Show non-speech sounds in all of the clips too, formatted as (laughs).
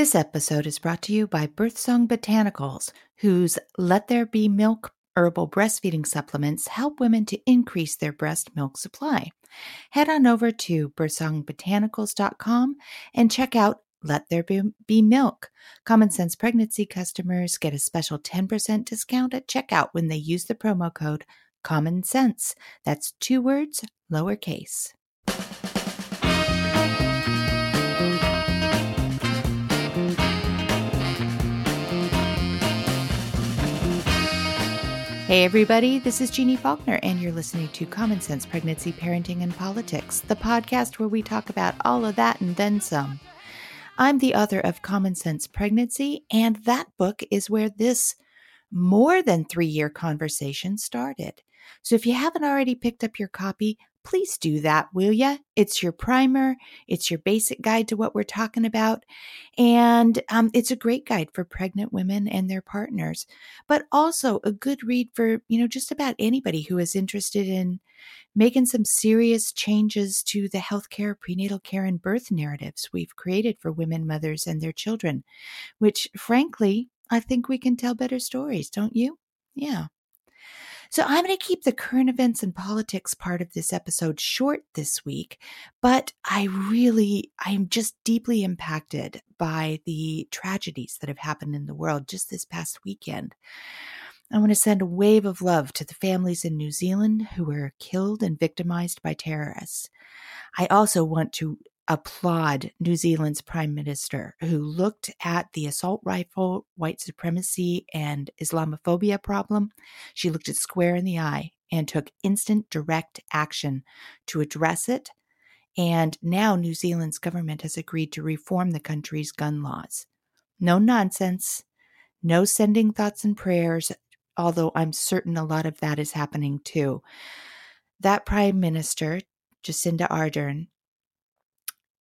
This episode is brought to you by Birthsong Botanicals, whose Let There Be Milk herbal breastfeeding supplements help women to increase their breast milk supply. Head on over to birthsongbotanicals.com and check out Let There Be, Be Milk. Common Sense Pregnancy customers get a special 10% discount at checkout when they use the promo code Common Sense. That's two words, lowercase. Hey, everybody, this is Jeannie Faulkner, and you're listening to Common Sense Pregnancy, Parenting, and Politics, the podcast where we talk about all of that and then some. I'm the author of Common Sense Pregnancy, and that book is where this more than three year conversation started. So if you haven't already picked up your copy, please do that, will ya? It's your primer, it's your basic guide to what we're talking about, and um, it's a great guide for pregnant women and their partners, but also a good read for you know just about anybody who is interested in making some serious changes to the healthcare, prenatal care, and birth narratives we've created for women, mothers, and their children, which frankly I think we can tell better stories, don't you? Yeah. So I'm going to keep the current events and politics part of this episode short this week, but I really, I'm just deeply impacted by the tragedies that have happened in the world just this past weekend. I want to send a wave of love to the families in New Zealand who were killed and victimized by terrorists. I also want to applaud New Zealand's prime minister, who looked at the assault rifle, white supremacy, and Islamophobia problem. She looked it square in the eye and took instant direct action to address it. And now New Zealand's government has agreed to reform the country's gun laws. No nonsense, no sending thoughts and prayers, although I'm certain a lot of that is happening too. That prime minister, Jacinda Ardern,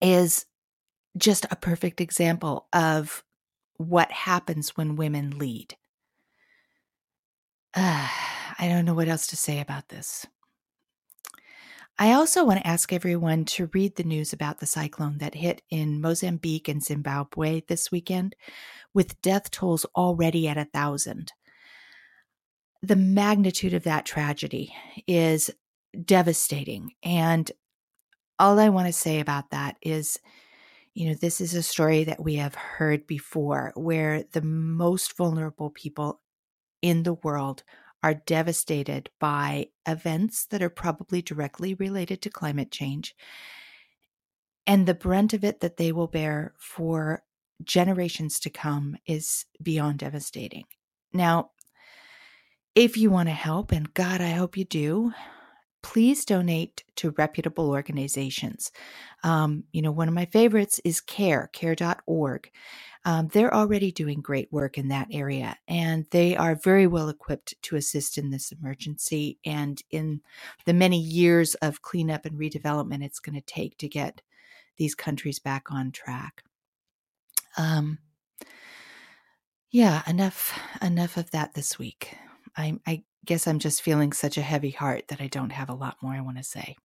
is just a perfect example of what happens when women lead. Uh, (sighs) I don't know what else to say about this. I also want to ask everyone to read the news about the cyclone that hit in Mozambique and Zimbabwe this weekend, with death tolls already at a thousand. The magnitude of that tragedy is devastating, and all I want to say about that is, you know, this is a story that we have heard before where the most vulnerable people in the world are devastated by events that are probably directly related to climate change. And the brunt of it that they will bear for generations to come is beyond devastating. Now, if you want to help, and God, I hope you do, please donate to reputable organizations. Um, you know, one of my favorites is CARE, care.org. Um, they're already doing great work in that area, and they are very well equipped to assist in this emergency and in the many years of cleanup and redevelopment it's going to take to get these countries back on track. Um, yeah, enough enough of that this week. I, I guess I'm just feeling such a heavy heart that I don't have a lot more I want to say.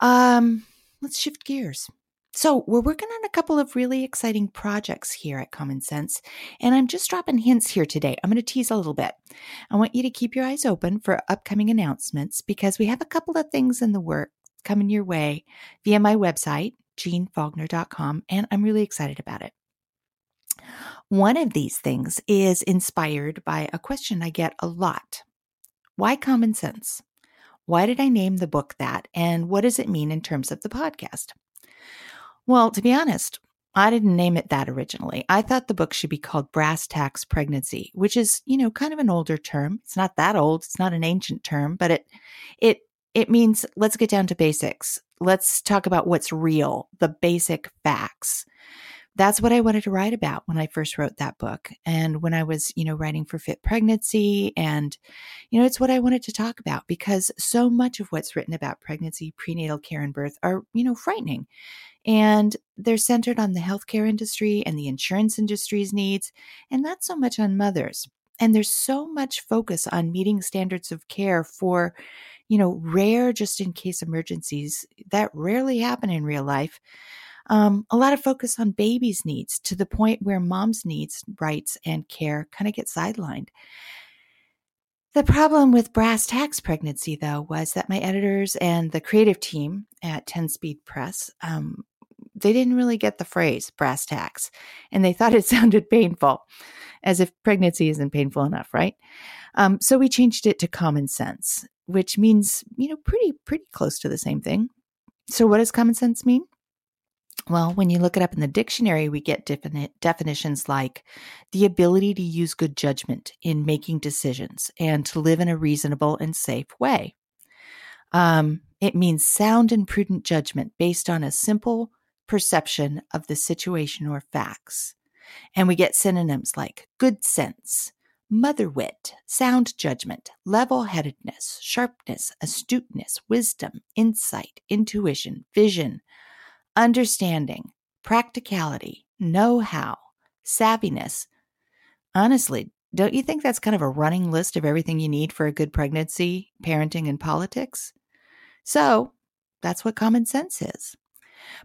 Um, let's shift gears. So, we're working on a couple of really exciting projects here at Common Sense, and I'm just dropping hints here today. I'm going to tease a little bit. I want you to keep your eyes open for upcoming announcements because we have a couple of things in the work coming your way via my website, jeannefaulkner.com, and I'm really excited about it. One of these things is inspired by a question I get a lot Why common sense? Why did I name the book that? And what does it mean in terms of the podcast? Well, to be honest, I didn't name it that originally. I thought the book should be called Brass Tacks Pregnancy, which is, you know, kind of an older term. It's not that old. It's not an ancient term, but it it it means let's get down to basics. Let's talk about what's real, the basic facts that's what I wanted to write about when I first wrote that book. And when I was, you know, writing for Fit Pregnancy. And, you know, it's what I wanted to talk about because so much of what's written about pregnancy, prenatal care, and birth are, you know, frightening. And they're centered on the healthcare industry and the insurance industry's needs, and not so much on mothers. And there's so much focus on meeting standards of care for, you know, rare just in case emergencies that rarely happen in real life Um, a lot of focus on babies' needs to the point where mom's needs, rights, and care kind of get sidelined. The problem with brass tacks pregnancy, though, was that my editors and the creative team at 10 Speed Press, um, they didn't really get the phrase brass tacks, and they thought it (laughs) sounded painful, as if pregnancy isn't painful enough, right? Um, so we changed it to common sense, which means you know pretty pretty close to the same thing. So what does common sense mean? Well, when you look it up in the dictionary, we get definite definitions like the ability to use good judgment in making decisions and to live in a reasonable and safe way. Um, it means sound and prudent judgment based on a simple perception of the situation or facts. And we get synonyms like good sense, mother wit, sound judgment, level headedness, sharpness, astuteness, wisdom, insight, intuition, vision, understanding, practicality, know how, savviness. Honestly, don't you think that's kind of a running list of everything you need for a good pregnancy, parenting, and politics? So that's what common sense is.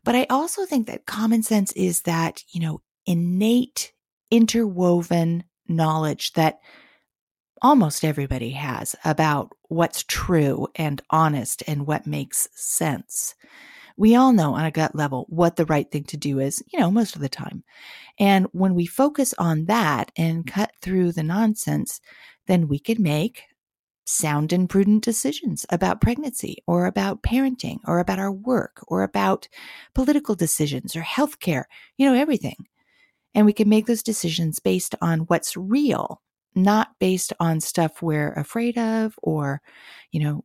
But I also think that common sense is that, you know, innate, interwoven knowledge that almost everybody has about what's true and honest and what makes sense we all know on a gut level what the right thing to do is, you know, most of the time. And when we focus on that and cut through the nonsense, then we can make sound and prudent decisions about pregnancy or about parenting or about our work or about political decisions or healthcare, you know, everything. And we can make those decisions based on what's real not based on stuff we're afraid of or, you know,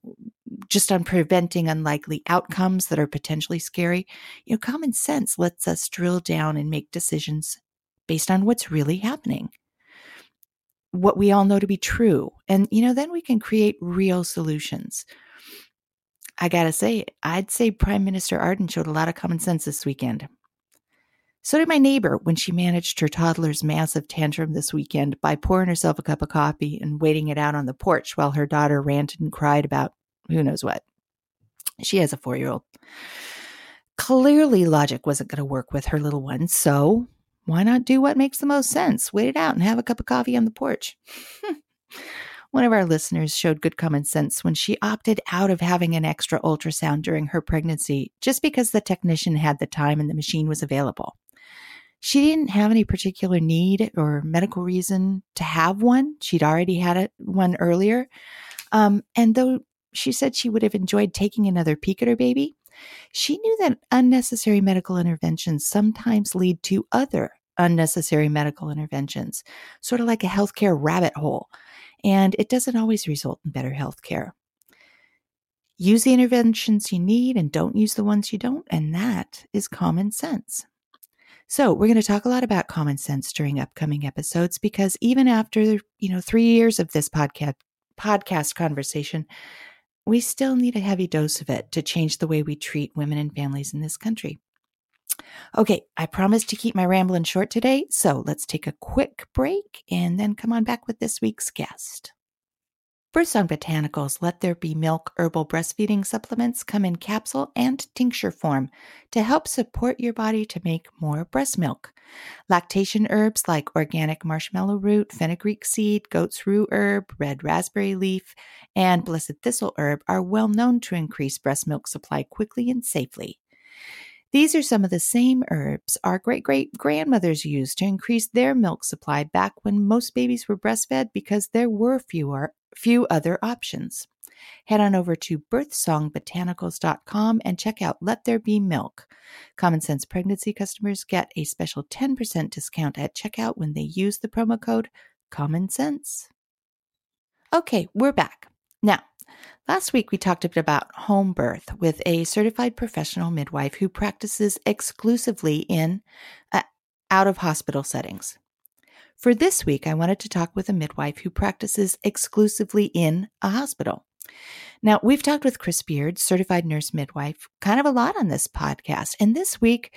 just on preventing unlikely outcomes that are potentially scary. You know, common sense lets us drill down and make decisions based on what's really happening, what we all know to be true. And, you know, then we can create real solutions. I got to say, I'd say Prime Minister Ardern showed a lot of common sense this weekend. So did my neighbor when she managed her toddler's massive tantrum this weekend by pouring herself a cup of coffee and waiting it out on the porch while her daughter ranted and cried about who knows what. She has a four year old. Clearly, logic wasn't going to work with her little one, so why not do what makes the most sense? Wait it out and have a cup of coffee on the porch. (laughs) One of our listeners showed good common sense when she opted out of having an extra ultrasound during her pregnancy just because the technician had the time and the machine was available. She didn't have any particular need or medical reason to have one. She'd already had it, one earlier. Um, and though she said she would have enjoyed taking another peek at her baby, she knew that unnecessary medical interventions sometimes lead to other unnecessary medical interventions, sort of like a healthcare rabbit hole. And it doesn't always result in better healthcare. Use the interventions you need and don't use the ones you don't, and that is common sense. So, we're going to talk a lot about common sense during upcoming episodes because even after, you know, 3 years of this podcast podcast conversation, we still need a heavy dose of it to change the way we treat women and families in this country. Okay, I promised to keep my rambling short today, so let's take a quick break and then come on back with this week's guest. Birthsong Botanicals Let There Be Milk herbal breastfeeding supplements come in capsule and tincture form to help support your body to make more breast milk. Lactation herbs like organic marshmallow root, fenugreek seed, goat's rue herb, red raspberry leaf, and blessed thistle herb are well known to increase breast milk supply quickly and safely. These are some of the same herbs our great great grandmothers used to increase their milk supply back when most babies were breastfed because there were fewer few other options. Head on over to birthsongbotanicals.com and check out Let There Be Milk. Common Sense Pregnancy customers get a special 10% discount at checkout when they use the promo code Common Sense. Okay, we're back. Now, last week we talked a bit about home birth with a certified professional midwife who practices exclusively in uh, out of hospital settings. For this week, I wanted to talk with a midwife who practices exclusively in a hospital. Now, we've talked with Chris Beard, certified nurse midwife, kind of a lot on this podcast. And this week,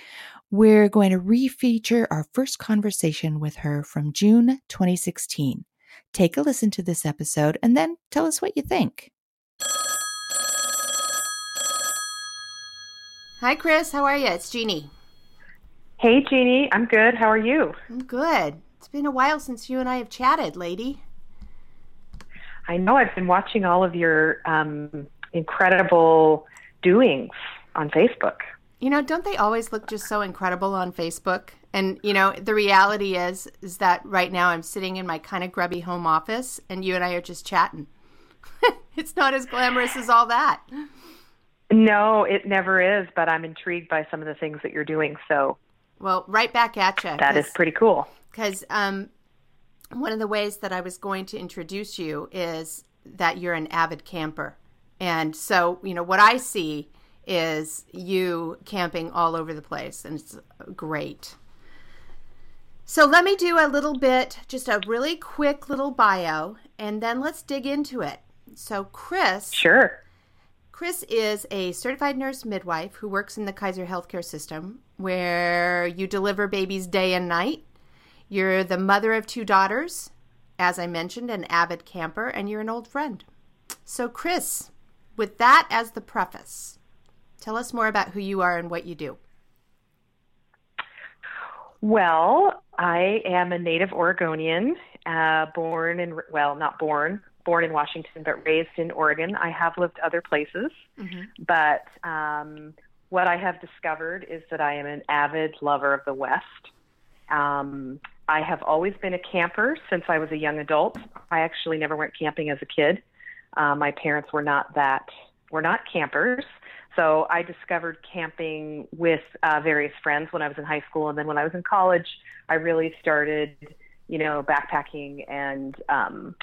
we're going to refeature our first conversation with her from June 2016. Take a listen to this episode and then tell us what you think. Hi, Chris. How are you? It's Jeannie. Hey, Jeannie. I'm good. How are you? I'm good. It's been a while since you and I have chatted, lady. I know. I've been watching all of your um, incredible doings on Facebook. You know, don't they always look just so incredible on Facebook? And you know, the reality is is that right now I'm sitting in my kind of grubby home office and you and I are just chatting. (laughs) it's not as glamorous as all that. No, it never is, but I'm intrigued by some of the things that you're doing. So, well, right back at you. That is pretty cool. Because um, one of the ways that I was going to introduce you is that you're an avid camper. And so, you know, what I see is you camping all over the place, and it's great. So let me do a little bit, just a really quick little bio, and then let's dig into it. So, Chris. Sure. Chris is a certified nurse midwife who works in the Kaiser healthcare system where you deliver babies day and night. You're the mother of two daughters, as I mentioned, an avid camper, and you're an old friend. So, Chris, with that as the preface, tell us more about who you are and what you do. Well, I am a native Oregonian, uh, born and well, not born, born in Washington, but raised in Oregon. I have lived other places, mm-hmm. but um, what I have discovered is that I am an avid lover of the West. Um, I have always been a camper since I was a young adult. I actually never went camping as a kid. Uh, my parents were not that were not campers, so I discovered camping with uh, various friends when I was in high school, and then when I was in college, I really started, you know, backpacking and um,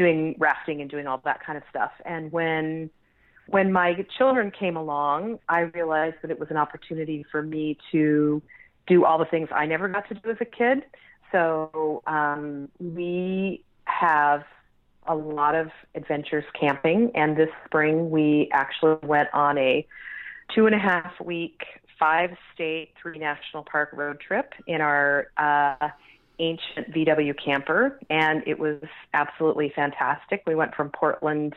doing rafting and doing all that kind of stuff. And when when my children came along, I realized that it was an opportunity for me to do all the things I never got to do as a kid. So um, we have a lot of adventures camping, and this spring we actually went on a two and a half week, five state, three national park road trip in our uh, ancient VW camper, and it was absolutely fantastic. We went from Portland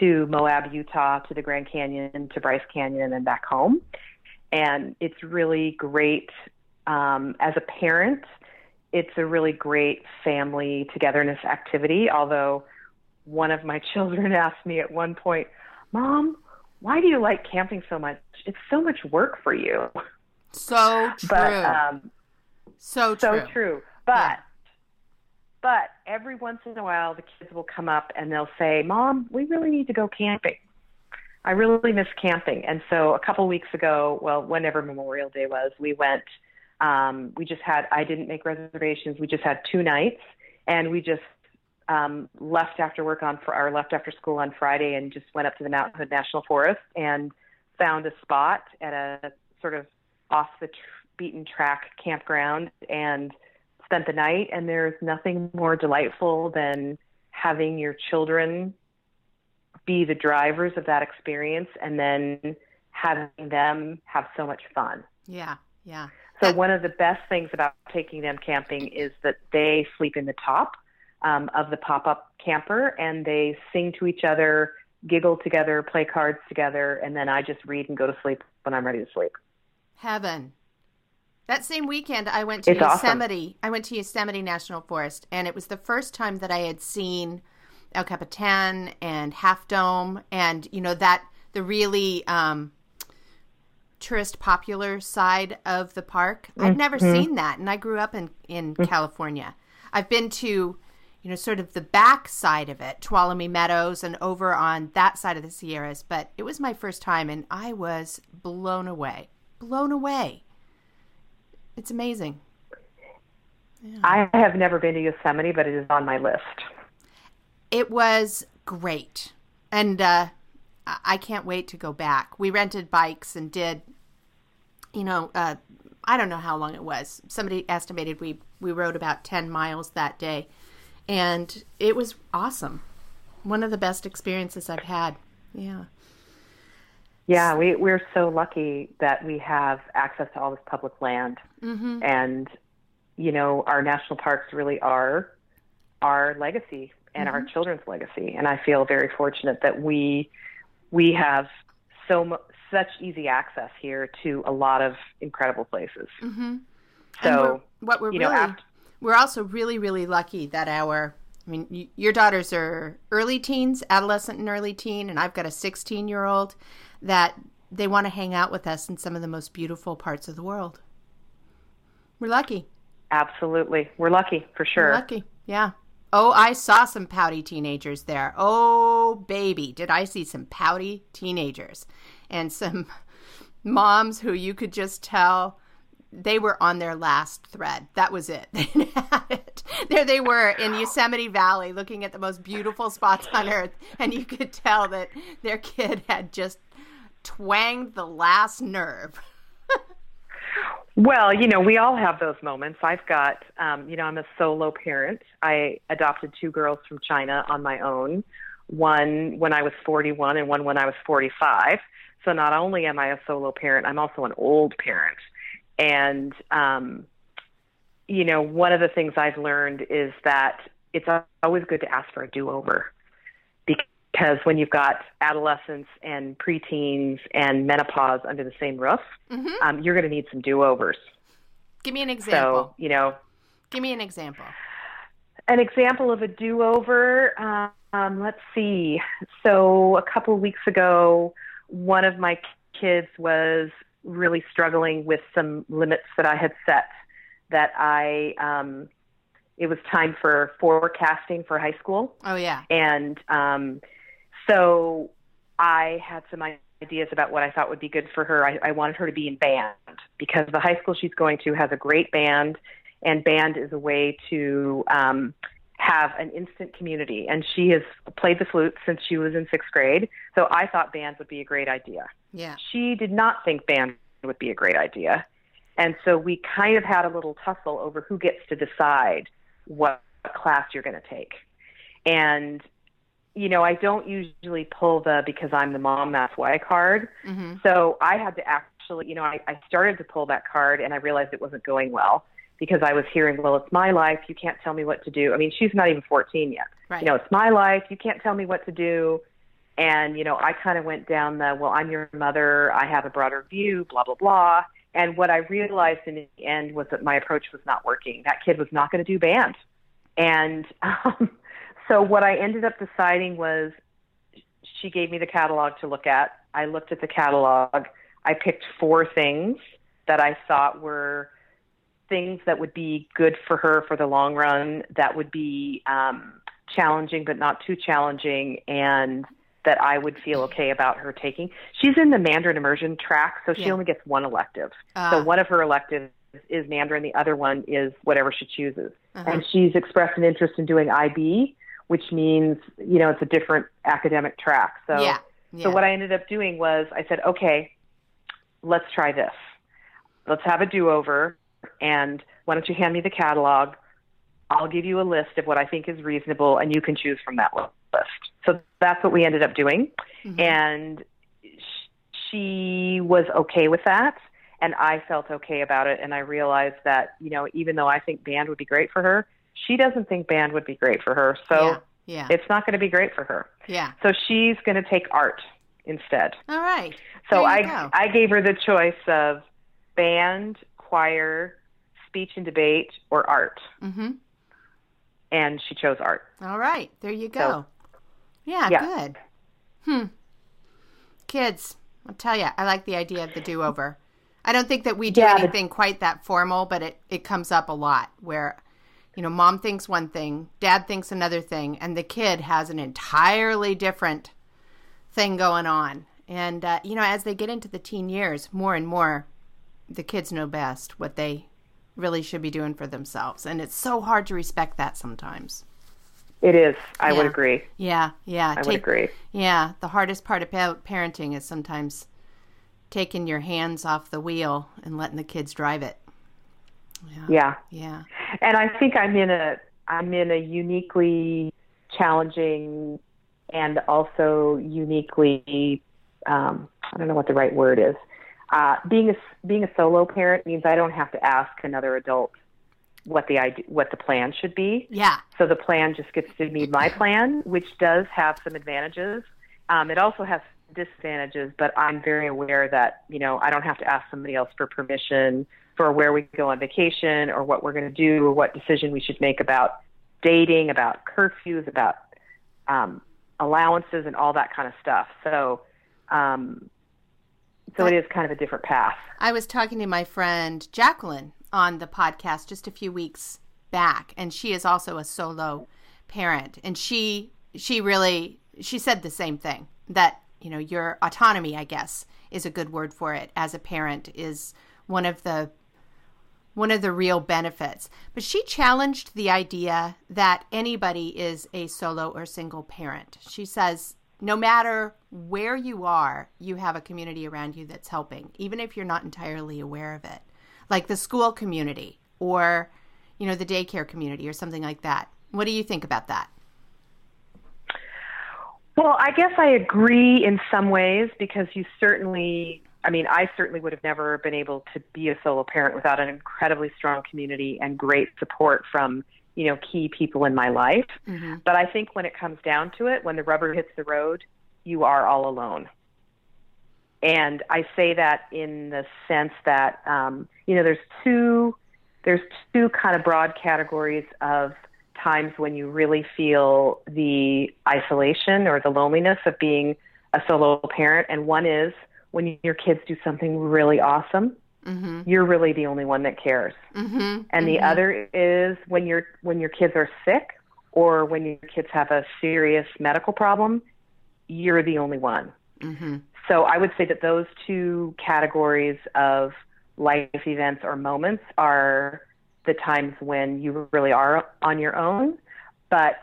to Moab, Utah, to the Grand Canyon, to Bryce Canyon, and back home. And it's really great um, as a parent. It's a really great family togetherness activity. Although one of my (laughs) children asked me at one point, "Mom, why do you like camping so much? It's so much work for you." So true. But, um, so true. So true. But yeah. but every once in a while the kids will come up and they'll say, "Mom, we really need to go camping." I really miss camping. And so a couple weeks ago, well, whenever Memorial Day was, we went um we just had I didn't make reservations. We just had two nights and we just um, left after work on for our left after school on Friday and just went up to the Mountain Hood National Forest and found a spot at a sort of off the tr- beaten track campground and spent the night. And there's nothing more delightful than having your children be the drivers of that experience and then having them have so much fun. Yeah, yeah. So, one of the best things about taking them camping is that they sleep in the top um, of the pop up camper and they sing to each other, giggle together, play cards together, and then I just read and go to sleep when I'm ready to sleep. Heaven. That same weekend, I went to it's Yosemite. Awesome. I went to Yosemite National Forest, and it was the first time that I had seen El Capitan and Half Dome, and you know that the really um, tourist popular side of the park. Mm-hmm. I'd never mm-hmm. seen that, and I grew up in in mm-hmm. California. I've been to you know, sort of the back side of it, Tuolumne Meadows and over on that side of the Sierras. But it was my first time and I was blown away. Blown away. It's amazing. Yeah. I have never been to Yosemite, but it is on my list. It was great. And uh, I can't wait to go back. We rented bikes and did, you know, uh, I don't know how long it was. Somebody estimated we, we rode about 10 miles that day and it was awesome. One of the best experiences I've had. Yeah. Yeah, we we're so lucky that we have access to all this public land, mm-hmm. and you know our national parks really are our legacy and mm-hmm. our children's legacy. And I feel very fortunate that we we have so much such easy access here to a lot of incredible places. Mm-hmm. So we're, what we're really know, after, we're also really really lucky that our I mean, y- your daughters are early teens, adolescent and early teen, and I've got a 16 year old that they want to hang out with us in some of the most beautiful parts of the world. We're lucky. Absolutely. We're lucky for sure. We're lucky. Yeah. Oh, I saw some pouty teenagers there. Oh, baby, did I see some pouty teenagers and some (laughs) moms who you could just tell they were on their last thread. That was it. (laughs) it. There they were in Yosemite Valley looking at the most beautiful spots on earth. And you could tell that their kid had just twanged the last nerve. (laughs) well, you know, we all have those moments. I've got, um, you know, I'm a solo parent. I adopted two girls from China on my own, one when I was 41 and one when I was 45. So not only am I a solo parent, I'm also an old parent. And, um, you know, one of the things I've learned is that it's always good to ask for a do over because when you've got adolescents and preteens and menopause under the same roof, mm-hmm. um, you're going to need some do overs. Give me an example. So, you know, give me an example. An example of a do over. Um, let's see. So, a couple of weeks ago, one of my kids was really struggling with some limits that I had set that I um, it was time for forecasting for high school. Oh yeah. And um, so I had some ideas about what I thought would be good for her. I, I wanted her to be in band because the high school she's going to has a great band, and band is a way to um, have an instant community. And she has played the flute since she was in sixth grade. So I thought band would be a great idea. Yeah. She did not think band would be a great idea. And so we kind of had a little tussle over who gets to decide what class you're going to take. And, you know, I don't usually pull the because I'm the mom, that's why card. Mm-hmm. So I had to actually, you know, I, I started to pull that card and I realized it wasn't going well because I was hearing, well, it's my life. You can't tell me what to do. I mean, she's not even 14 yet. Right. You know, it's my life. You can't tell me what to do. And, you know, I kind of went down the, well, I'm your mother. I have a broader view, blah, blah, blah. And what I realized in the end was that my approach was not working. That kid was not going to do band. And (laughs) um, so what I ended up deciding was she gave me the catalog to look at. I looked at the catalog. I picked four things that I thought were things that would be good for her for the long run, that would be um, challenging but not too challenging, and that I would feel okay about her taking. She's in the Mandarin immersion track, so she yeah. only gets one elective. Uh, so one of her electives is Mandarin, the other one is whatever she chooses. Uh-huh. And she's expressed an interest in doing IB, which means you know it's a different academic track. So yeah. Yeah. so what I ended up doing was I said, okay, let's try this. Let's have a do-over and why don't you hand me the catalog? I'll give you a list of what I think is reasonable, and you can choose from that list. So that's what we ended up doing. Mm-hmm. And she was okay with that. And I felt okay about it. And I realized that, you know, even though I think band would be great for her, she doesn't think band would be great for her. So yeah, yeah. it's not going to be great for her. Yeah. So she's going to take art instead. All right. So I, go. I gave her the choice of band choir, speech and debate, or art. Mm-hmm. And she chose art. All right, there you go. So, yeah, yeah, good. Hmm. Kids, I'll tell you, I like the idea of the do over. I don't think that we do yeah, anything quite that formal, but it, it comes up a lot where, you know, mom thinks one thing, dad thinks another thing, and the kid has an entirely different thing going on. And, uh, you know, as they get into the teen years, more and more, the kids know best what they really should be doing for themselves. And it's so hard to respect that sometimes. It is. I yeah. would agree. Yeah, yeah. I Take, would agree. Yeah, the hardest part about parenting is sometimes taking your hands off the wheel and letting the kids drive it. Yeah. Yeah. Yeah. And I think I'm in a I'm in a uniquely challenging and also uniquely um, I don't know what the right word is uh, being a being a solo parent means I don't have to ask another adult what the idea, what the plan should be. Yeah. So the plan just gets to be my plan, which does have some advantages. Um, it also has disadvantages, but I'm very aware that you know I don't have to ask somebody else for permission for where we go on vacation or what we're going to do or what decision we should make about dating, about curfews, about um, allowances, and all that kind of stuff. So, um, so it is kind of a different path. I was talking to my friend Jacqueline on the podcast just a few weeks back, and she is also a solo parent, and she she really she said the same thing that you know your autonomy, I guess, is a good word for it as a parent is one of the one of the real benefits. But she challenged the idea that anybody is a solo or single parent. She says no matter where you are, you have a community around you that's helping, even if you're not entirely aware of it. Like the school community or, you know, the daycare community or something like that. What do you think about that? Well, I guess I agree in some ways because you certainly, I mean, I certainly would have never been able to be a solo parent without an incredibly strong community and great support from, you know, key people in my life. Mm-hmm. But I think when it comes down to it, when the rubber hits the road, you are all alone. And I say that in the sense that, um, you know, there's two, there's two kind of broad categories of times when you really feel the isolation or the loneliness of being a solo parent. And one is when your kids do something really awesome. Mm-hmm. You're really the only one that cares. Mm-hmm. And mm-hmm. the other is when your when your kids are sick or when your kids have a serious medical problem, you're the only one. Mm-hmm. So I would say that those two categories of life events or moments are the times when you really are on your own. But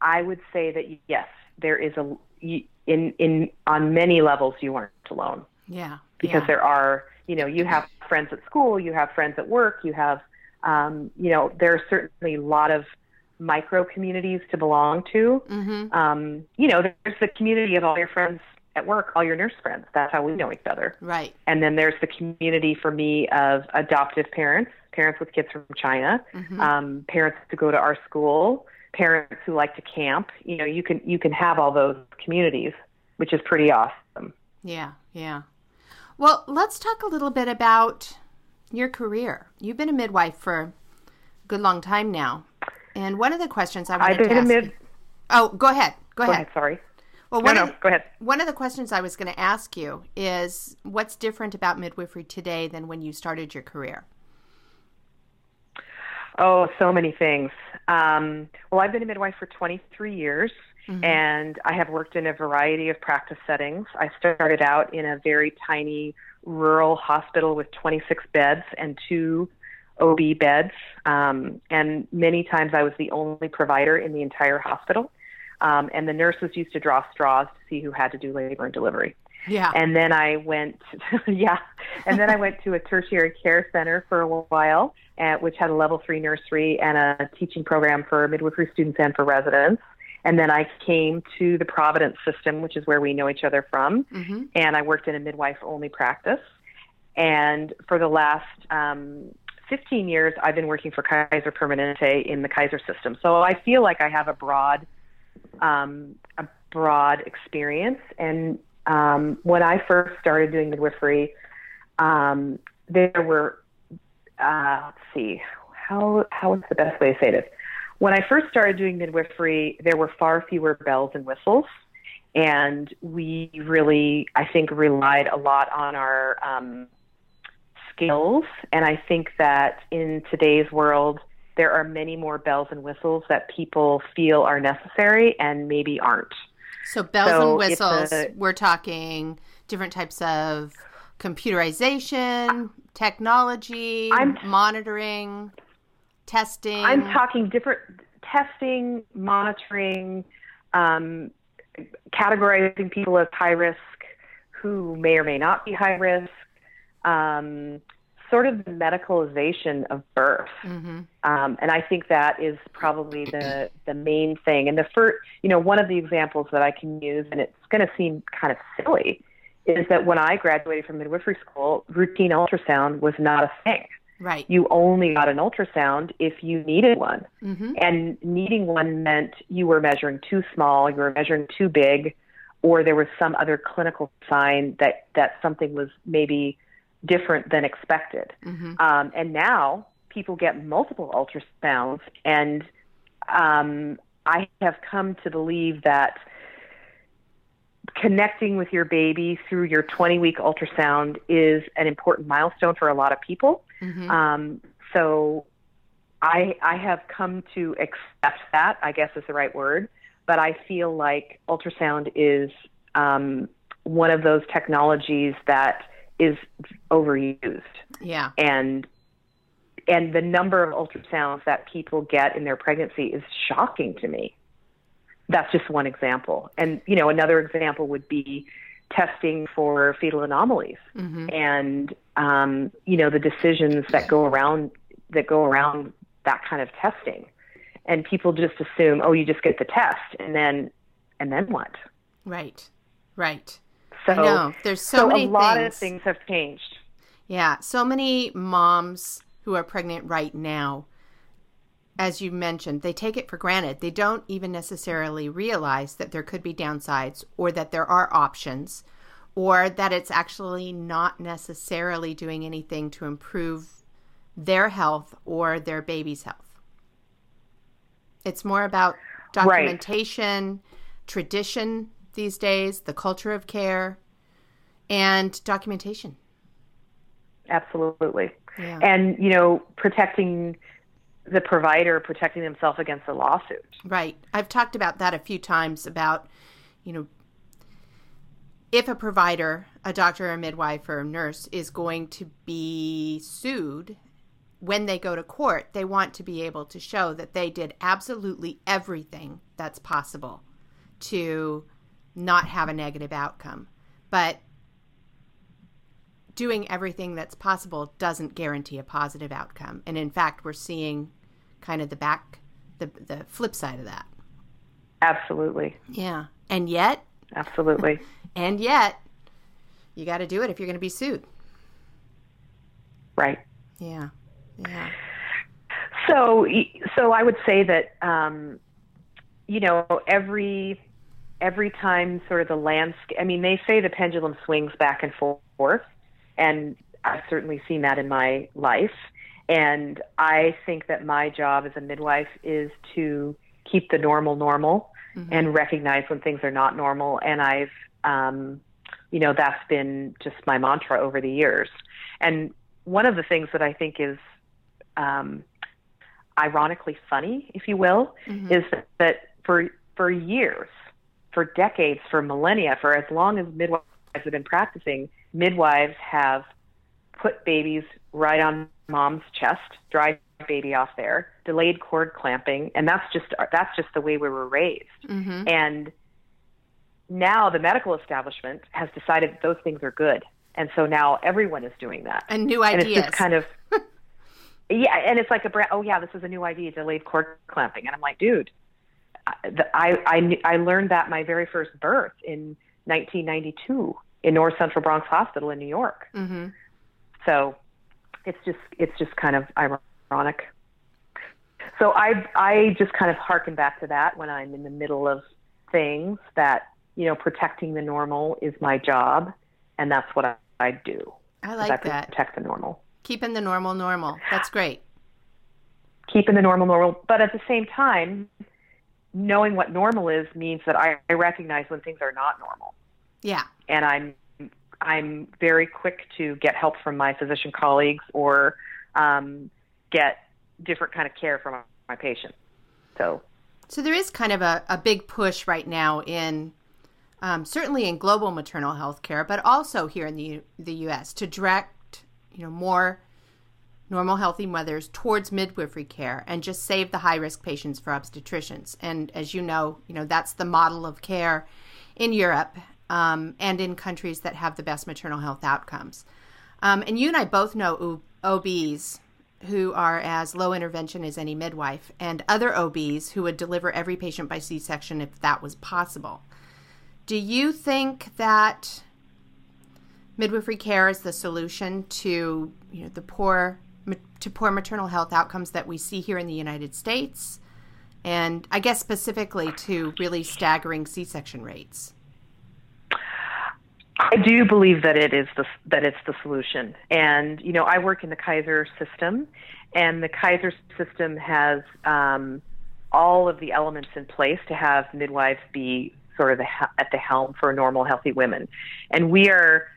I would say that yes, there is a in in on many levels you aren't alone. Yeah. Because yeah. there are, you know, you have friends at school, you have friends at work, you have, um, you know, there are certainly a lot of micro communities to belong to. Mm-hmm. Um, you know, there's the community of all your friends at work, all your nurse friends. That's how we know each other. Right. And then there's the community for me of adoptive parents parents with kids from China, mm-hmm. um, parents to go to our school, parents who like to camp. You know, you can you can have all those communities, which is pretty awesome. Yeah, yeah. Well, let's talk a little bit about your career. You've been a midwife for a good long time now, and one of the questions I wanted to ask. Mid- you, oh, go ahead. Go, go ahead. ahead. Sorry. Well, one no, no, go ahead. One of the questions I was going to ask you is what's different about midwifery today than when you started your career? Oh, so many things. Um, well, I've been a midwife for 23 years, mm-hmm. and I have worked in a variety of practice settings. I started out in a very tiny rural hospital with 26 beds and two OB beds, um, and many times I was the only provider in the entire hospital. Um, and the nurses used to draw straws to see who had to do labor and delivery. Yeah. And then I went, (laughs) yeah, and then I went to a tertiary care center for a while, at, which had a level three nursery and a teaching program for midwifery students and for residents. And then I came to the Providence system, which is where we know each other from, mm-hmm. and I worked in a midwife only practice. And for the last um, 15 years, I've been working for Kaiser Permanente in the Kaiser system. So I feel like I have a broad, um, a broad experience. And um, when I first started doing midwifery, um, there were, uh, let's see, how how is the best way to say this? When I first started doing midwifery, there were far fewer bells and whistles, and we really, I think, relied a lot on our um, skills. And I think that in today's world, there are many more bells and whistles that people feel are necessary and maybe aren't. So bells so and whistles, a, we're talking different types of computerization, technology, I'm, monitoring, testing. I'm talking different testing, monitoring, um, categorizing people as high risk who may or may not be high risk, um, sort of the medicalization of birth. Mm-hmm. Um, and I think that is probably the, the main thing. And the first, you know, one of the examples that I can use, and it's going to seem kind of silly, is that when I graduated from midwifery school, routine ultrasound was not a thing. Right. You only got an ultrasound if you needed one. Mm-hmm. And needing one meant you were measuring too small, you were measuring too big, or there was some other clinical sign that, that something was maybe different than expected. Mm-hmm. Um, and now people get multiple ultrasounds, and um, I have come to believe that connecting with your baby through your 20 week ultrasound is an important milestone for a lot of people. Mm-hmm. Um, so I, I have come to accept that, I guess is the right word, but I feel like ultrasound is um, one of those technologies that is overused. Yeah. And and the number of ultrasounds that people get in their pregnancy is shocking to me. That's just one example. And you know, another example would be testing for fetal anomalies mm-hmm. and um, you know the decisions that go around that go around that kind of testing. And people just assume, oh, you just get the test, and then and then what? Right, right. So no, there's so, so many. A lot things. of things have changed. Yeah, so many moms who are pregnant right now, as you mentioned, they take it for granted. They don't even necessarily realize that there could be downsides, or that there are options, or that it's actually not necessarily doing anything to improve their health or their baby's health. It's more about documentation, right. tradition, these days, the culture of care, and documentation. Absolutely. Yeah. And, you know, protecting the provider, protecting themselves against a lawsuit. Right. I've talked about that a few times about, you know, if a provider, a doctor, a midwife, or a nurse is going to be sued when they go to court, they want to be able to show that they did absolutely everything that's possible to not have a negative outcome. But doing everything that's possible doesn't guarantee a positive outcome. And in fact, we're seeing kind of the back, the, the flip side of that. Absolutely. Yeah. And yet, absolutely. (laughs) and yet, you got to do it if you're going to be sued. Right. Yeah. Yeah. So, so I would say that, um, you know, every every time sort of the landscape, I mean, they say the pendulum swings back and forth, and I've certainly seen that in my life. And I think that my job as a midwife is to keep the normal normal mm-hmm. and recognize when things are not normal. And I've, um, you know, that's been just my mantra over the years. And one of the things that I think is um, ironically funny, if you will, mm-hmm. is that for for years for decades, for millennia, for as long as midwives have been practicing, midwives have put babies right on mom's chest, dry baby off there, delayed cord clamping, and that's just that's just the way we were raised. Mm-hmm. And now the medical establishment has decided that those things are good, and so now everyone is doing that. And new ideas. And it's just kind of (laughs) yeah, and it's like a brand. Oh yeah, this is a new idea, delayed cord clamping, and I'm like, dude, I, I, I learned that my very first birth in 1992 in North Central Bronx Hospital in New York. Mm-hmm. So it's just it's just kind of ironic. So I I just kind of harken back to that when I'm in the middle of things that you know protecting the normal is my job, and that's what I, I do. I like I that. Protect the normal. Keeping the normal normal. That's great. Keeping the normal normal, but at the same time, knowing what normal is means that I, I recognize when things are not normal. Yeah. And I'm I'm very quick to get help from my physician colleagues or um, get different kind of care from my patients. So, so there is kind of a, a big push right now in um, certainly in global maternal health care, but also here in the the U.S. to direct you know more normal healthy mothers towards midwifery care and just save the high risk patients for obstetricians. And as you know, you know that's the model of care in Europe um, and in countries that have the best maternal health outcomes. Um, and you and I both know OBs who are as low intervention as any midwife, and other OBs who would deliver every patient by C section if that was possible. Do you think that midwifery care is the solution to you know the poor to poor maternal health outcomes that we see here in the United States, and I guess specifically to really staggering C section rates? I do believe that it is the that it's the solution. And you know, I work in the Kaiser system, and the Kaiser system has um, all of the elements in place to have midwives be sort of the, at the helm for normal, healthy women. And we are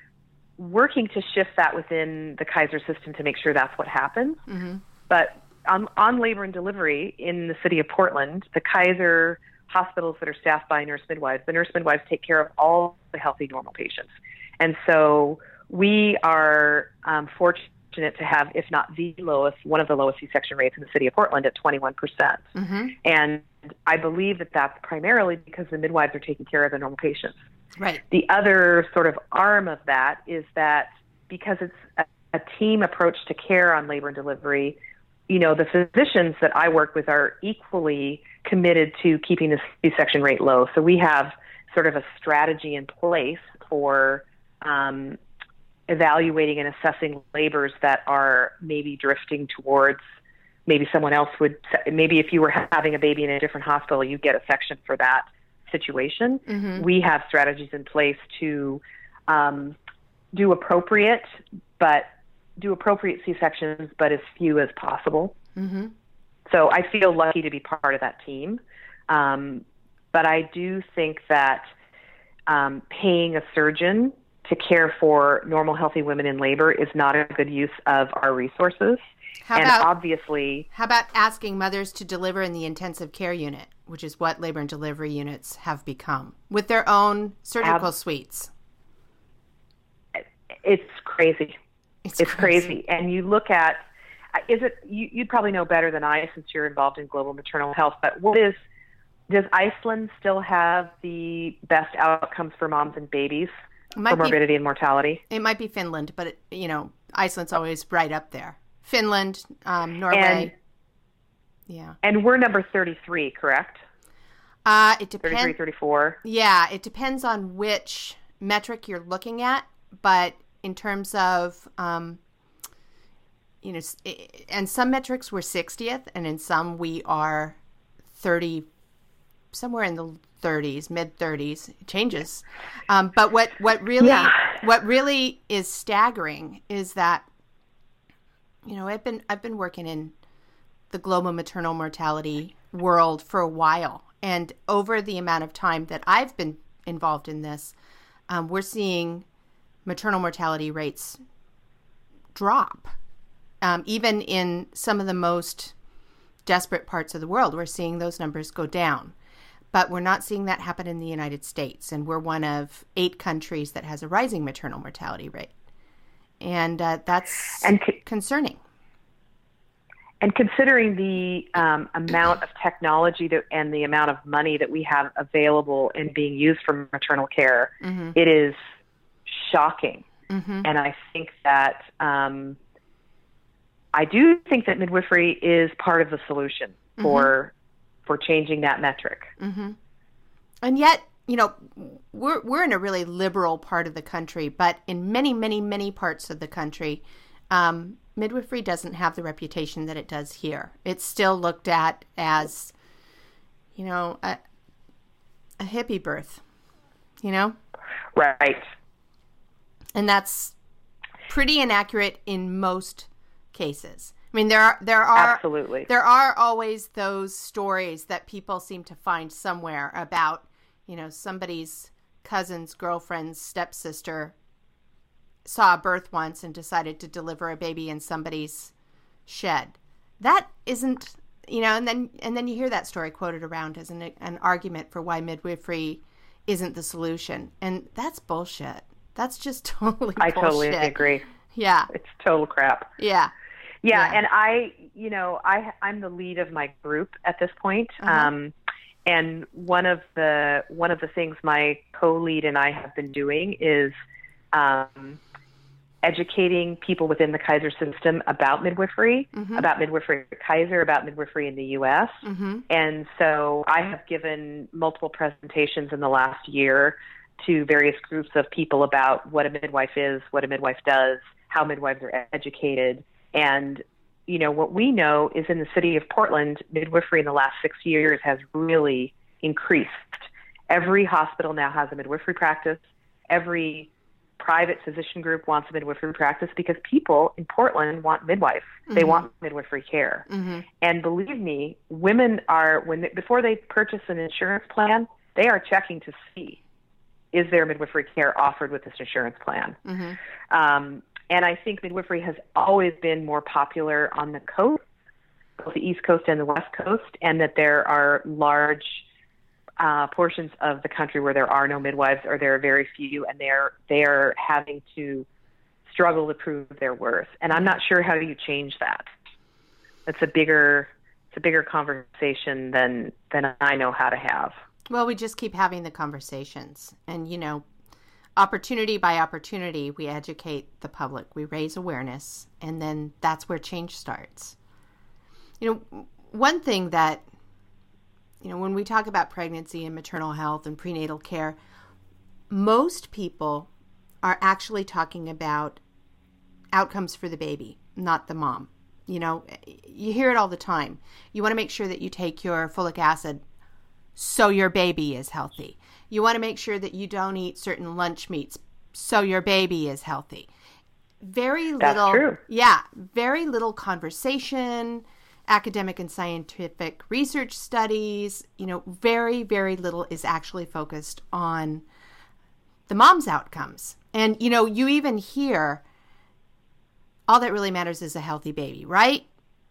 working to shift that within the Kaiser system to make sure that's what happens. Mm-hmm. But on, on labor and delivery in the city of Portland, the Kaiser hospitals that are staffed by nurse midwives, the nurse midwives take care of all the healthy, normal patients. And so we are um, fortunate to have, if not the lowest, one of the lowest C-section rates in the city of Portland at 21%. percent mm-hmm. And I believe that that's primarily because the midwives are taking care of the normal patients. Right. The other sort of arm of that is that because it's a, a team approach to care on labor and delivery, you know, the physicians that I work with are equally committed to keeping the C-section rate low. So we have sort of a strategy in place for um, evaluating and assessing labors that are maybe drifting towards maybe someone else would maybe if you were having a baby in a different hospital you get a section for that situation mm-hmm. we have strategies in place to um, do appropriate but do appropriate c-sections but as few as possible mm-hmm. so i feel lucky to be part of that team um, but i do think that um, paying a surgeon to care for normal, healthy women in labor is not a good use of our resources. How and about, obviously, how about asking mothers to deliver in the intensive care unit, which is what labor and delivery units have become, with their own surgical ab- suites? It's crazy. It's, it's crazy. crazy. And you look at, is it, you, you'd probably know better than I since you're involved in global maternal health, but what is, does Iceland still have the best outcomes for moms and babies? for morbidity be, and mortality. It might be Finland, but it, you know, Iceland's always right up there. Finland, um, Norway. And, yeah. And we're number 33, correct? Uh, it depends. 33, 34. Yeah, it depends on which metric you're looking at, but in terms of, um, you know, and some metrics we're 60th, and in some we are 30, somewhere in the 30s, mid 30s. It changes. Um, but what what really yeah. what really is staggering is that you know I've been I've been working in the global maternal mortality world for a while, and over the amount of time that I've been involved in this, um, we're seeing maternal mortality rates drop. Um, even in some of the most desperate parts of the world, we're seeing those numbers go down. But we're not seeing that happen in the United States, and we're one of eight countries that has a rising maternal mortality rate, and uh, that's and c- concerning. And considering the um, amount of technology that, and the amount of money that we have available and being used for maternal care, mm-hmm. it is shocking. Mm-hmm. And I think that um, I do think that midwifery is part of the solution for for changing that metric. Mm-hmm. And yet, you know, we're we're in a really liberal part of the country, but in many, many, many parts of the country, um, midwifery doesn't have the reputation that it does here. It's still looked at as, you know, a, a hippie birth. You know, right? And that's pretty inaccurate in most cases. I mean, there are there are absolutely there are always those stories that people seem to find somewhere about, you know, somebody's cousin's girlfriend's stepsister saw a birth once and decided to deliver a baby in somebody's shed. That isn't, you know, and then and then you hear that story quoted around as an an argument for why midwifery isn't the solution, and that's bullshit. That's just (laughs) totally. I totally agree. Yeah, it's total crap. Yeah. Yeah, yeah, and I, you know, I I'm the lead of my group at this point. Uh-huh. Um, and one of the one of the things my co-lead and I have been doing is um, educating people within the Kaiser system about midwifery, mm-hmm. about midwifery at Kaiser, about midwifery in the U.S. Mm-hmm. And so I have given multiple presentations in the last year to various groups of people about what a midwife is, what a midwife does, how midwives are educated, and, you know, what we know is in the city of Portland, midwifery in the last six years has really increased. Every hospital now has a midwifery practice. Every private physician group wants a midwifery practice because people in Portland want midwife. Mm-hmm. They want midwifery care. Mm-hmm. And believe me, women are when they, before they purchase an insurance plan, they are checking to see is there midwifery care offered with this insurance plan. Mm-hmm. Um, and I think midwifery has always been more popular on the coast, both the East Coast and the West Coast, and that there are large uh, portions of the country where there are no midwives or there are very few, and they're they're having to struggle to prove their worth. And I'm not sure how you change that. It's a bigger it's a bigger conversation than than I know how to have. Well, we just keep having the conversations, and you know, opportunity by opportunity, we educate the public, we raise awareness, and then that's where change starts. You know, one thing that you know, when we talk about pregnancy and maternal health and prenatal care, most people are actually talking about outcomes for the baby, not the mom. You know, you hear it all the time. You want to make sure that you take your folic acid so your baby is healthy. You want to make sure that you don't eat certain lunch meats so your baby is healthy. Very little Yeah, very little conversation academic and scientific research studies, you know, very, very little is actually focused on the mom's outcomes. And, you know, you even hear all that really matters is a healthy baby, right?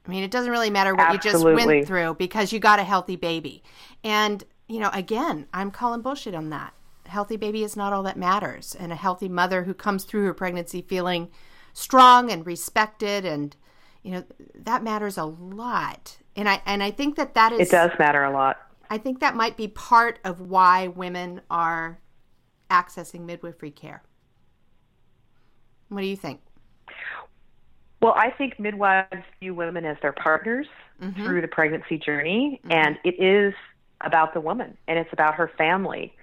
I mean, it doesn't really matter what Absolutely. you just went through because you got a healthy baby. And, you know, again, I'm calling bullshit on that. A healthy baby is not all that matters. And a healthy mother who comes through her pregnancy feeling strong and respected and you know that matters a lot and i and i think that that is it does matter a lot i think that might be part of why women are accessing midwifery care what do you think well i think midwives view women as their partners mm-hmm. through the pregnancy journey mm-hmm. and it is about the woman and it's about her family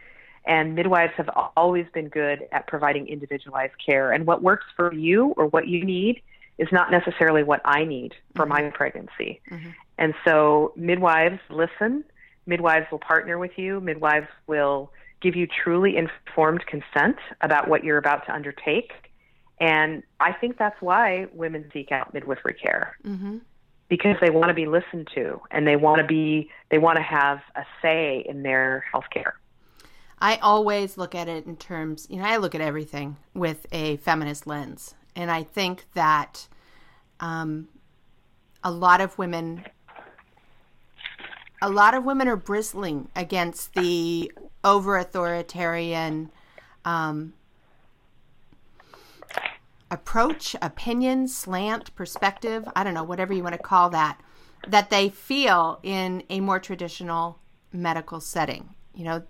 and midwives have always been good at providing individualized care and what works for you or what you need is not necessarily what I need for mm-hmm. my pregnancy. Mm-hmm. And so midwives listen, midwives will partner with you, midwives will give you truly informed consent about what you're about to undertake. And I think that's why women seek out midwifery care. Mm-hmm. Because they want to be listened to and they want to be they want to have a say in their health care. I always look at it in terms, you know, I look at everything with a feminist lens. And I think that um, a lot of women a lot of women are bristling against the over authoritarian um, approach, opinion, slant, perspective, I don't know, whatever you want to call that, that they feel in a more traditional medical setting. You know,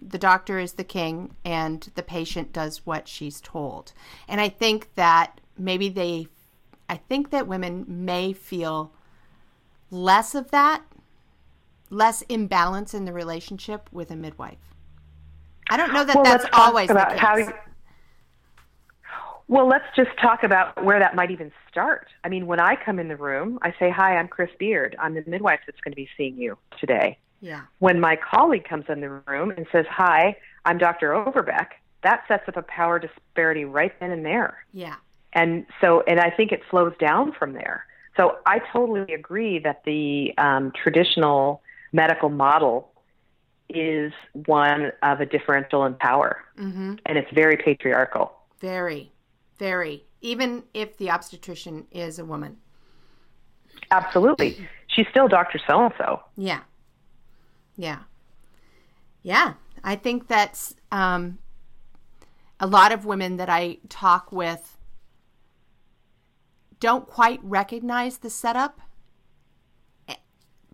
the doctor is the king and the patient does what she's told. And I think that maybe they I think that women may feel less of that, less imbalance in the relationship with a midwife. I don't know that well, that's always the case. You, well, let's just talk about where that might even start. I mean, when I come in the room, I say, "Hi, I'm Chris Beard. I'm the midwife that's going to be seeing you today." Yeah. When my colleague comes in the room and says, "Hi, I'm Dr. Overbeck," that sets up a power disparity right then and there. Yeah. And so, and I think it flows down from there. So I totally agree that the um, traditional medical model is one of a differential in power, mm-hmm. and it's very patriarchal. Very, very. Even if the obstetrician is a woman. Absolutely, she's still Doctor So and So. Yeah, yeah, yeah. I think that's um, a lot of women that I talk with don't quite recognize the setup,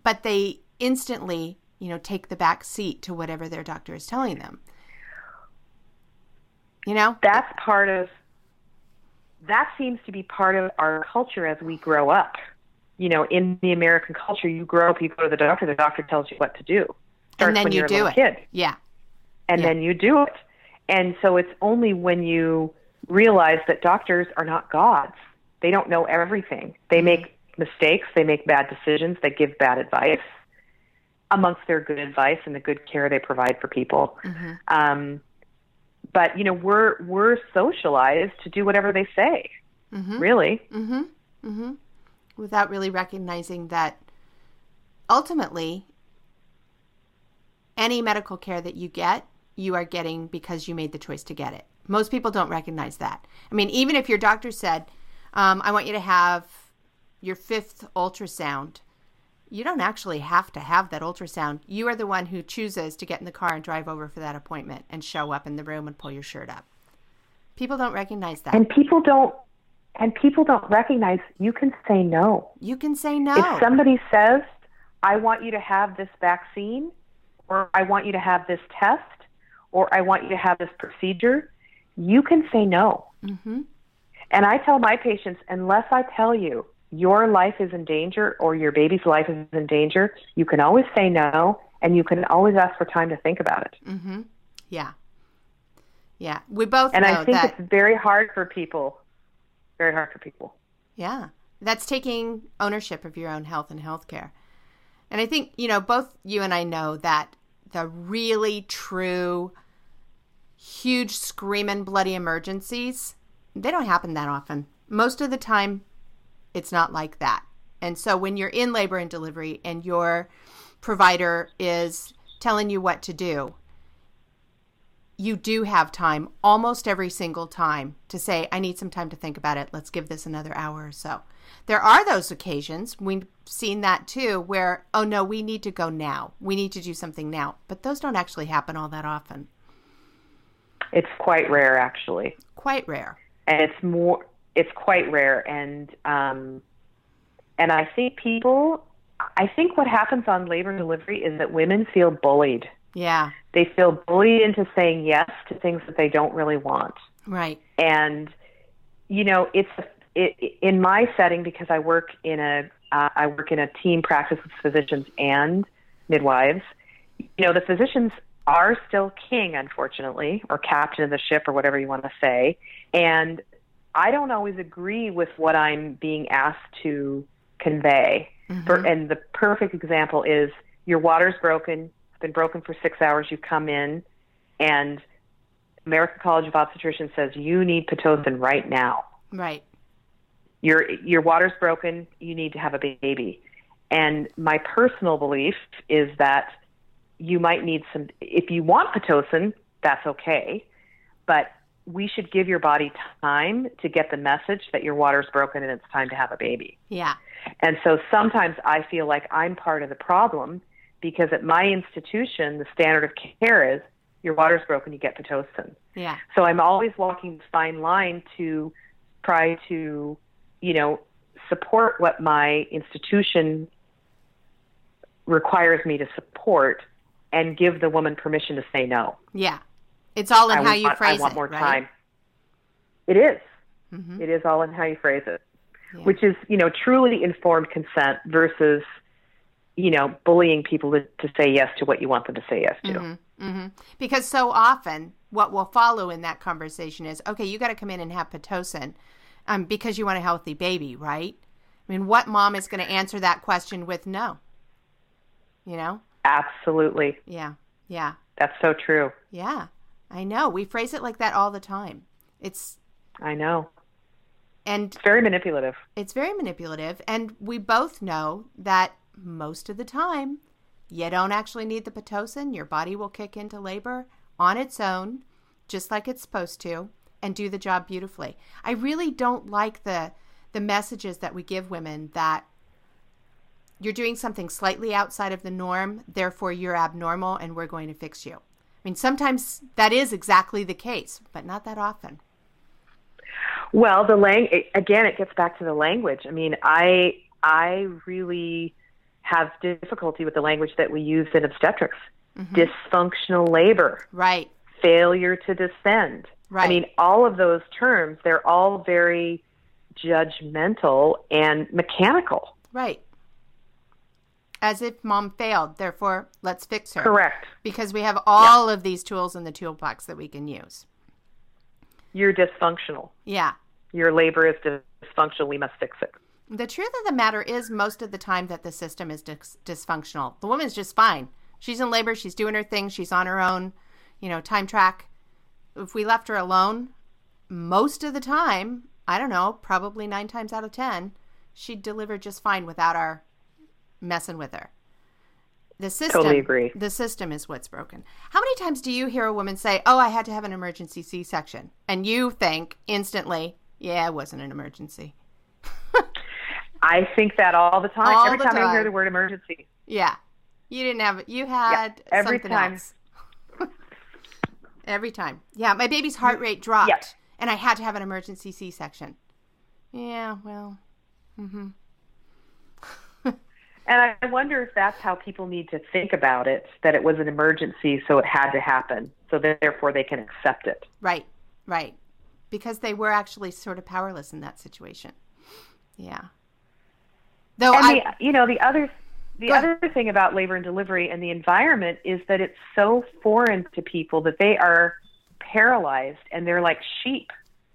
but they instantly, you know, take the back seat to whatever their doctor is telling them. You know? That's part of that seems to be part of our culture as we grow up. You know, in the American culture, you grow up, you go to the doctor, the doctor tells you what to do. Starts and then you do it. Kid. Yeah. And yeah. then you do it. And so it's only when you realize that doctors are not gods they don't know everything. They make mistakes, they make bad decisions, they give bad advice amongst their good advice and the good care they provide for people. Mm-hmm. Um, but you know, we're we're socialized to do whatever they say. Mm-hmm. Really. Mm-hmm. Mm-hmm. Without really recognizing that ultimately any medical care that you get, you are getting because you made the choice to get it. Most people don't recognize that. I mean, even if your doctor said, um, I want you to have your fifth ultrasound, you don't actually have to have that ultrasound. You are the one who chooses to get in the car and drive over for that appointment and show up in the room and pull your shirt up. People don't recognize that. And people don't and people don't recognize you can say no. You can say no. If somebody says, I want you to have this vaccine, or I want you to have this test, or I want you to have this procedure, you can say no. Mm-hmm. And I tell my patients, unless I tell you your life is in danger or your baby's life is in danger, you can always say no, and you can always ask for time to think about it. Mm-hmm. Yeah. Yeah. We both And I think that... it's very hard for people. Very hard for people. Yeah. That's taking ownership of your own health and health care. And I think, you know, both you and I know that the really true, huge, screaming, bloody emergencies, they don't happen that often. Most of the time, it's not like that. And so when you're in labor and delivery and your provider is telling you what to do, you do have time almost every single time to say, I need some time to think about it. Let's give this another hour or so. There are those occasions, we've seen that too, where, oh no, we need to go now. We need to do something now. But those don't actually happen all that often. It's quite rare, actually. Quite rare. And it's more, it's quite rare. And, um, and I think people, I think what happens on labor and delivery is that women feel bullied. Yeah. They feel bullied into saying yes to things that they don't really want. Right. And, you know, it's it, in my setting because I work in a uh, I work in a team practice with physicians and midwives. You know, the physicians are still king, unfortunately, or captain of the ship, or whatever you want to say. And I don't always agree with what I'm being asked to convey. Mm-hmm. For, and the perfect example is your water's broken, it's been broken for six hours. You come in, and American College of Obstetricians says you need pitocin right now. Right your your water's broken, you need to have a baby. And my personal belief is that you might need some if you want pitocin, that's okay, but we should give your body time to get the message that your water's broken and it's time to have a baby. Yeah. And so sometimes I feel like I'm part of the problem because at my institution the standard of care is your water's broken, you get pitocin. Yeah. So I'm always walking the fine line to try to you know, support what my institution requires me to support and give the woman permission to say no. Yeah. It's all in I how you phrase it. I want more right? time. It is. Mm-hmm. It is all in how you phrase it, yeah. which is, you know, truly informed consent versus, you know, bullying people to, to, say yes to what you want them to say yes to. Mm-hmm. Mm-hmm. Because so often what will follow in that conversation is, okay, you got to come in and have Pitocin um, because you want a healthy baby, right? I mean, what mom is going to answer that question with no? You know? Absolutely. Yeah. Yeah. That's so true. Yeah. I know. We phrase it like that all the time. It's I know. And it's very manipulative. It's very manipulative and we both know that most of the time you don't actually need the pitocin. Your body will kick into labor on its own just like it's supposed to and do the job beautifully. I really don't like the the messages that we give women that you're doing something slightly outside of the norm, therefore you're abnormal and we're going to fix you. I mean, sometimes that is exactly the case, but not that often. Well, the lang again, it gets back to the language. I mean, I I really have difficulty with the language that we use in obstetrics. Mm-hmm. Dysfunctional labor. Right. Failure to descend. Right. I mean, all of those terms, they're all very judgmental and mechanical. Right. As if mom failed, therefore let's fix her. Correct. Because we have all yeah. of these tools in the toolbox that we can use. You're dysfunctional. Yeah. Your labor is dysfunctional. We must fix it. The truth of the matter is, most of the time that the system is dis- dysfunctional. The woman's just fine. She's in labor. She's doing her thing. She's on her own, you know, time track if we left her alone, most of the time, I don't know, probably nine times out of 10, she'd deliver just fine without our messing with her. The system, totally agree. The system is what's broken. How many times do you hear a woman say, "Oh, I had to have an emergency C-section," and you think instantly, "Yeah, it wasn't an emergency." (laughs) I think that all the time. All every the time, I hear the word emergency. Yeah, you didn't have. You had every something time. else. (laughs) every time. Yeah, my baby's heart rate dropped, Yeah. and I had to have an emergency C-section. Yeah, well, mm-hmm. And I wonder if that's how people need to think about it, that it was an emergency, so it had to happen, so therefore they can accept it. Right, right. Because they were actually sort of powerless in that situation. Yeah. Though And I, the, you know, the other the other thing about labor and delivery and the environment is that it's so foreign to people that they are paralyzed and they're like sheep.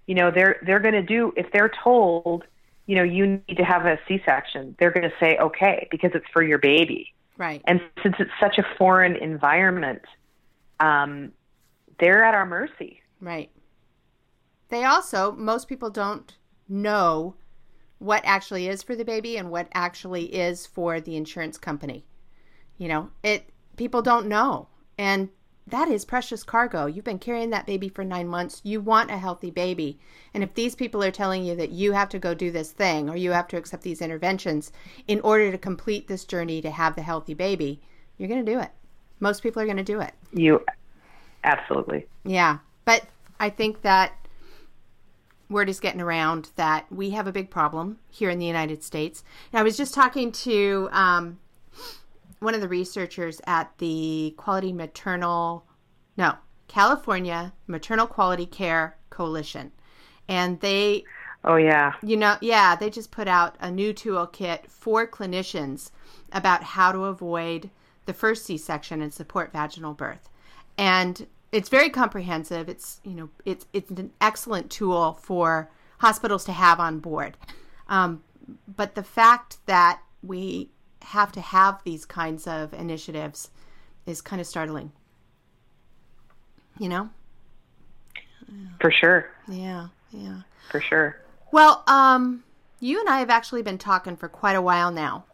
You know, they're they're going to do if they're told, you know, you need to have a C-section, they're going to say okay because it's for your baby. right, And since it's such a foreign environment, um, they're at our mercy. right. They also, most people don't know what actually is for the baby and what actually is for the insurance company. You know, it people don't know. And that is precious cargo. You've been carrying that baby for 9 months. You want a healthy baby. And if these people are telling you that you have to go do this thing or you have to accept these interventions in order to complete this journey to have the healthy baby, you're going to do it. Most people are going to do it. You absolutely. Yeah. But I think that word is getting around that we have a big problem here in the United States. And I was just talking to um, one of the researchers at the Quality Maternal, no, California Maternal Quality Care Coalition. And they Oh yeah. you know, yeah, they just put out a new toolkit for clinicians about how to avoid the first C-section and support vaginal birth. And it's very comprehensive. It's, you know, it's it's an excellent tool for hospitals to have on board. Um, but the fact that we have to have these kinds of initiatives is kind of startling. You know? For sure. Yeah, yeah. For sure. Well, um, you and I have actually been talking for quite a while now.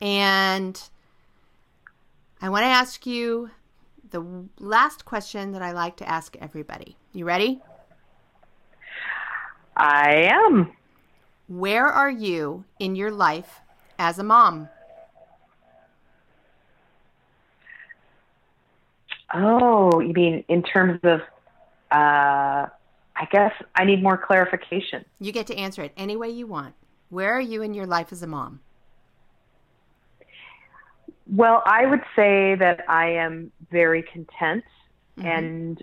And I want to ask you the last question that I like to ask everybody. You ready? I am. Where are you in your life as a mom? Oh, you mean in terms of uh I guess I need more clarification. You get to answer it any way you want. Where are you in your life as a mom? Well, I would say that I am very content and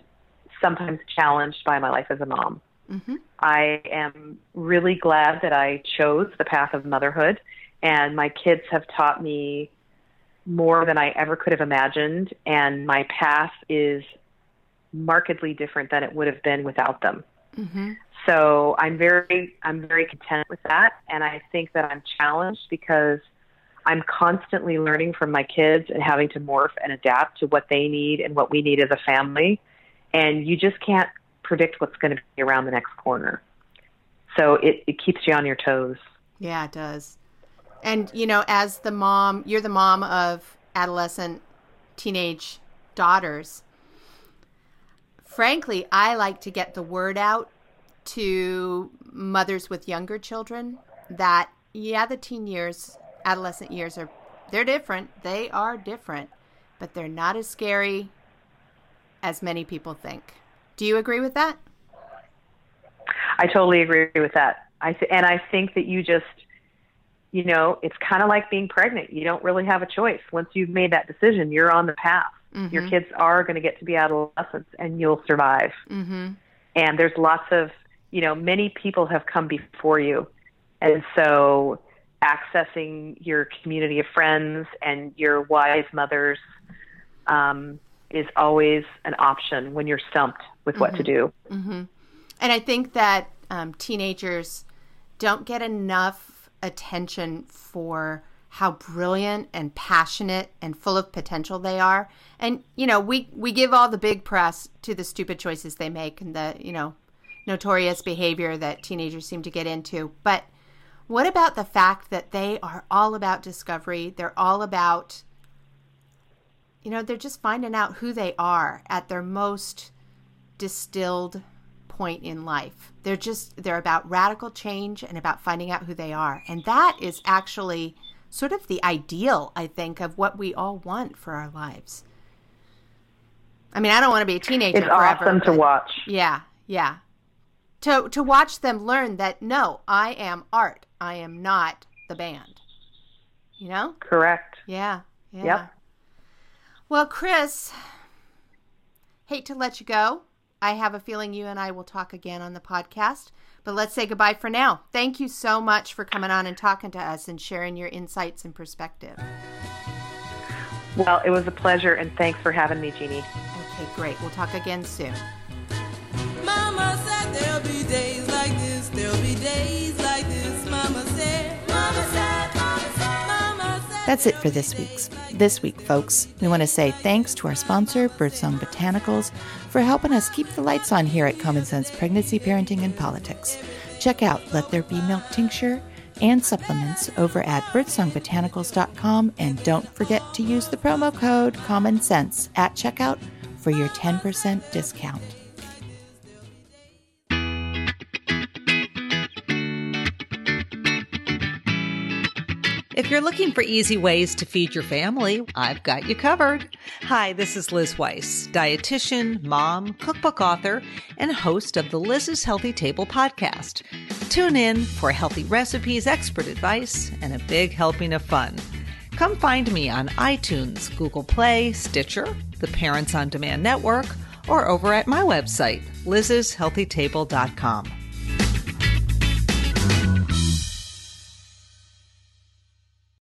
sometimes challenged by my life as a mom. Mm-hmm. I am really glad that I chose the path of motherhood, and my kids have taught me more than I ever could have imagined, and my path is markedly different than it would have been without them. Mm-hmm. So I'm very I'm very content with that, and I think that I'm challenged because I'm constantly learning from my kids and having to morph and adapt to what they need and what we need as a family, and you just can't predict what's going to be around the next corner. So it, it keeps you on your toes. Yeah, it does. And you know, as the mom, you're the mom of adolescent, teenage daughters. Frankly, I like to get the word out to mothers with younger children that yeah, the teen years, adolescent years are they're different. They are different, but they're not as scary as many people think. Do you agree with that? I totally agree with that. I th- and I think that you just, you know, it's kind of like being pregnant. You don't really have a choice. Once you've made that decision, you're on the path. Your kids are going to get to be adolescents, and you'll survive. Mm-hmm. And there's lots of, you know, many people have come before you, and so accessing your community of friends and your wise mothers um, is always an option when you're stumped with what to do. Mm-hmm. And I think that um, teenagers don't get enough attention for how brilliant and passionate and full of potential they are. And you know, we we give all the big press to the stupid choices they make and the, you know, notorious behavior that teenagers seem to get into. But what about the fact that they are all about discovery? They're all about you know, they're just finding out who they are at their most distilled point in life. They're just they're about radical change and about finding out who they are. And that is actually sort of the ideal, I think, of what we all want for our lives. I mean, I don't want to be a teenager it's forever. awesome to watch. Yeah, yeah. To to watch them learn that no, I am art. I am not the band. You know? Correct. Yeah. Yeah. Yep. Well, Chris, hate to let you go. I have a feeling you and I will talk again on the podcast. But let's say goodbye for now. Thank you so much for coming on and talking to us and sharing your insights and perspective. Well, it was a pleasure, and thanks for having me, Jeannie. Okay, great. We'll talk again soon. Mama said there'll be days like this, there'll be days That's it for this week's this week, folks. We want to say thanks to our sponsor, Birdsong Botanicals, for helping us keep the lights on here at Common Sense Pregnancy, Parenting, and Politics. Check out Let There Be Milk Tincture and supplements over at birdsongbotanicals.com and don't forget to use the promo code Common Sense at checkout for your 10% discount. If you're looking for easy ways to feed your family, I've got you covered. Hi, this is Liz Weiss, dietitian, mom, cookbook author, and host of the Liz's Healthy Table podcast. Tune in for healthy recipes, expert advice, and a big helping of fun. Come find me on iTunes, Google Play, Stitcher, the Parents on Demand Network, or over at my website, lizshealthytable.com.